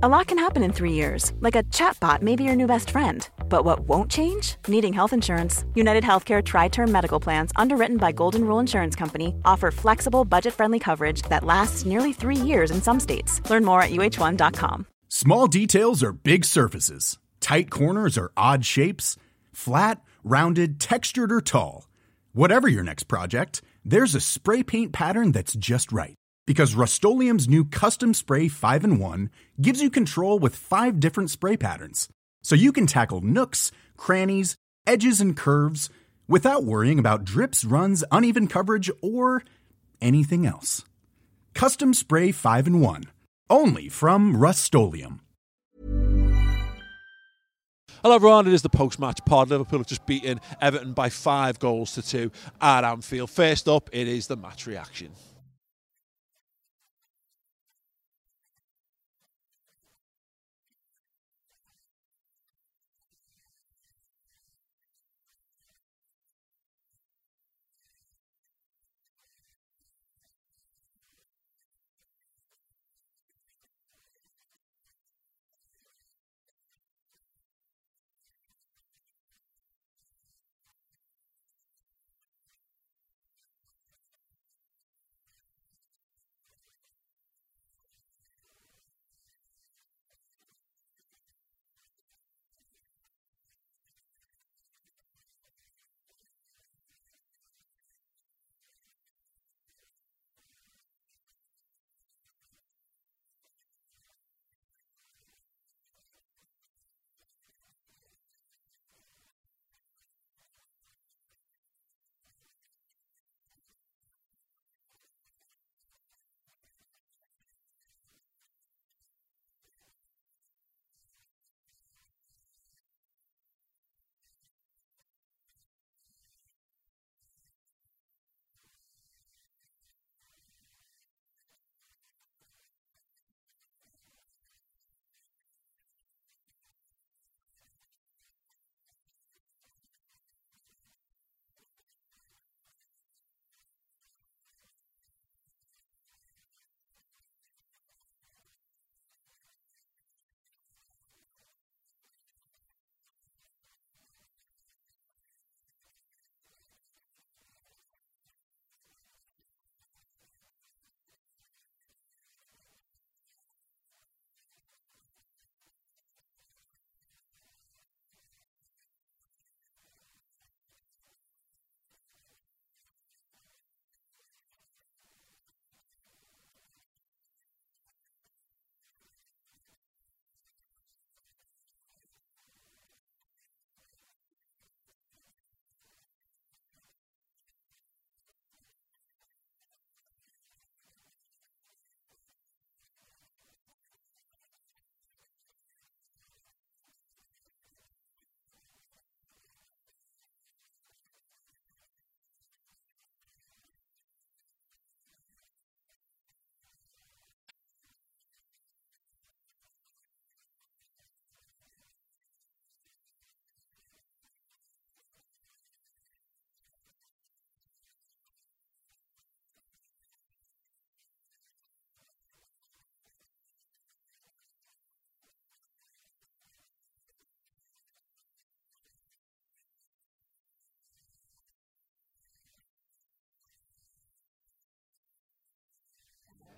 A lot can happen in three years, like a chatbot may be your new best friend. But what won't change? Needing health insurance. United Healthcare Tri Term Medical Plans, underwritten by Golden Rule Insurance Company, offer flexible, budget friendly coverage that lasts nearly three years in some states. Learn more at uh1.com. Small details are big surfaces, tight corners are odd shapes, flat, rounded, textured, or tall. Whatever your next project, there's a spray paint pattern that's just right. Because Rust new Custom Spray 5 and 1 gives you control with five different spray patterns. So you can tackle nooks, crannies, edges, and curves without worrying about drips, runs, uneven coverage, or anything else. Custom Spray 5 and 1. Only from Rust Hello everyone, it is the post-match pod. Liverpool have just beaten Everton by five goals to two at Anfield. First up, it is the match reaction.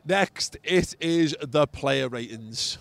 Next, it is the player ratings.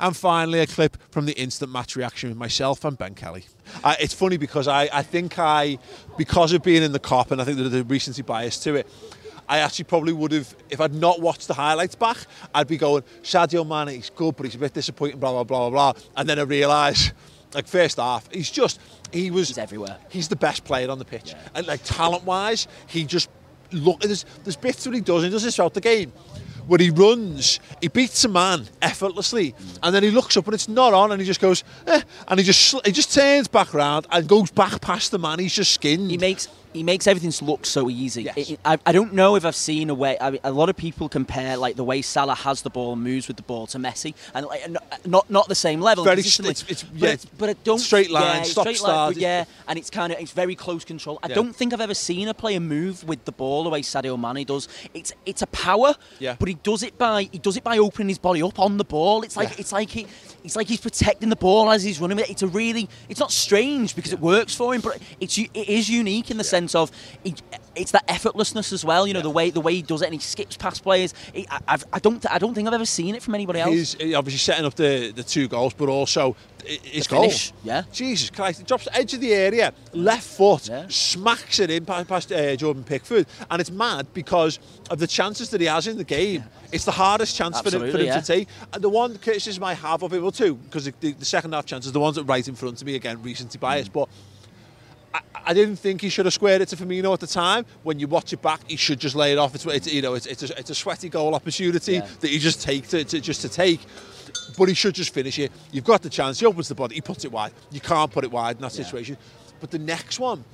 And finally, a clip from the instant match reaction with myself and Ben Kelly. Uh, it's funny because I, I think I, because of being in the Kop, and I think there's a recency bias to it, I actually probably would have, if I'd not watched the highlights back, I'd be going, Sadio Mane, he's good, but he's a bit disappointing, blah, blah, blah, blah, blah. And then I realise, like, first half, he's just, he was... He's everywhere. He's the best player on the pitch. Yeah. And, like, talent-wise, he just, look, there's, there's bits that he does, and he does this throughout the game, where he runs, he beats a man effortlessly, and then he looks up and it's not on, and he just goes, eh, and he just he just turns back around and goes back past the man. He's just skinned. He makes he makes everything look so easy. Yes. I, I, don't know if I've seen a way. I mean, a lot of people compare like the way Salah has the ball and moves with the ball to Messi, and like, not not the same level. Very, it's, it's, yeah, but, but I don't straight line, yeah, stop straight start. Line, yeah, and it's kind of it's very close control. I yeah. don't think I've ever seen a player move with the ball the way Sadio Mane does. It's it's a power, yeah. but he does it by he does it by opening his body up on the ball. It's like yeah. it's like he it's like he's protecting the ball as he's running it. It's a really it's not strange because it works for him, but it's it is unique in the sense of. He, it's that effortlessness as well. You know yeah. the way the way he does it and he skips past players. He, I, I, don't I don't think I've ever seen it from anybody else. He's obviously setting up the, the two goals, but also his. Goal. Yeah. Jesus Christ! He drops the edge of the area, left foot, yeah. smacks it in past, past uh, Jordan Pickford, and it's mad because of the chances that he has in the game. Yeah. It's the hardest chance Absolutely, for him, for him yeah. to take. And the one criticism I have of it, well, too, because the, the, the, second half chances, the ones that right in front of me again, recency bias, mm. but I, I, didn't think he should have squared it to Firmino at the time. When you watch it back, he should just lay it off. It's, it's you know it's, it's, a, it's a sweaty goal opportunity yeah. that you just take to, to, just to take. But he should just finish it. You've got the chance. He opens the body. He puts it wide. You can't put it wide in that yeah. situation. But the next one,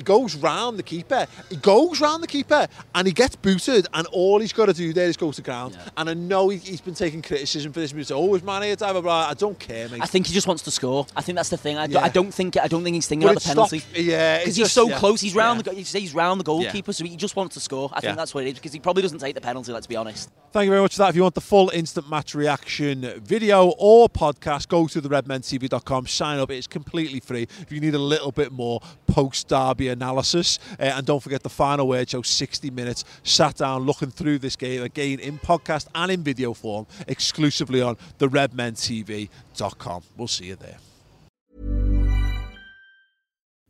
he goes round the keeper. He goes round the keeper and he gets booted. And all he's got to do there is go to ground. Yeah. And I know he, has been taking criticism for this. He's always man here, blah, blah, blah. I don't care, mate. I think he just wants to score. I think that's the thing. I, yeah. I don't think I don't think he's thinking but about the penalty. Stopped, yeah, because he's so close. He's round the he's round the goalkeeper, so he just wants to score. I think that's what it is because he probably doesn't take the penalty. Let's be honest. Thank you very much for that. If you want the full instant match reaction video or podcast, go to the redmentv.com, sign up. It's completely free. If you need a little bit more post derby analysis, uh, and don't forget the final word show 60 minutes sat down looking through this game again in podcast and in video form exclusively on the redmentv.com. We'll see you there.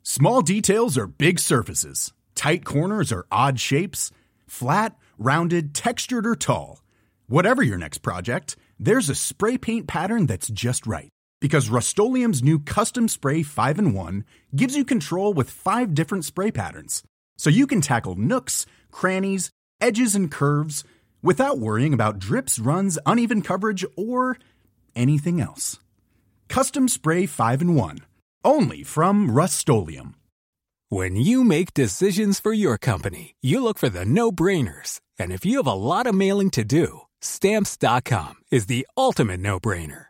Small details are big surfaces, tight corners are odd shapes, flat, rounded, textured, or tall. Whatever your next project, there's a spray paint pattern that's just right. Because Rust new Custom Spray 5 and 1 gives you control with five different spray patterns. So you can tackle nooks, crannies, edges, and curves without worrying about drips, runs, uneven coverage, or anything else. Custom Spray 5 and 1. Only from Rust When you make decisions for your company, you look for the no brainers. And if you have a lot of mailing to do, stamps.com is the ultimate no brainer.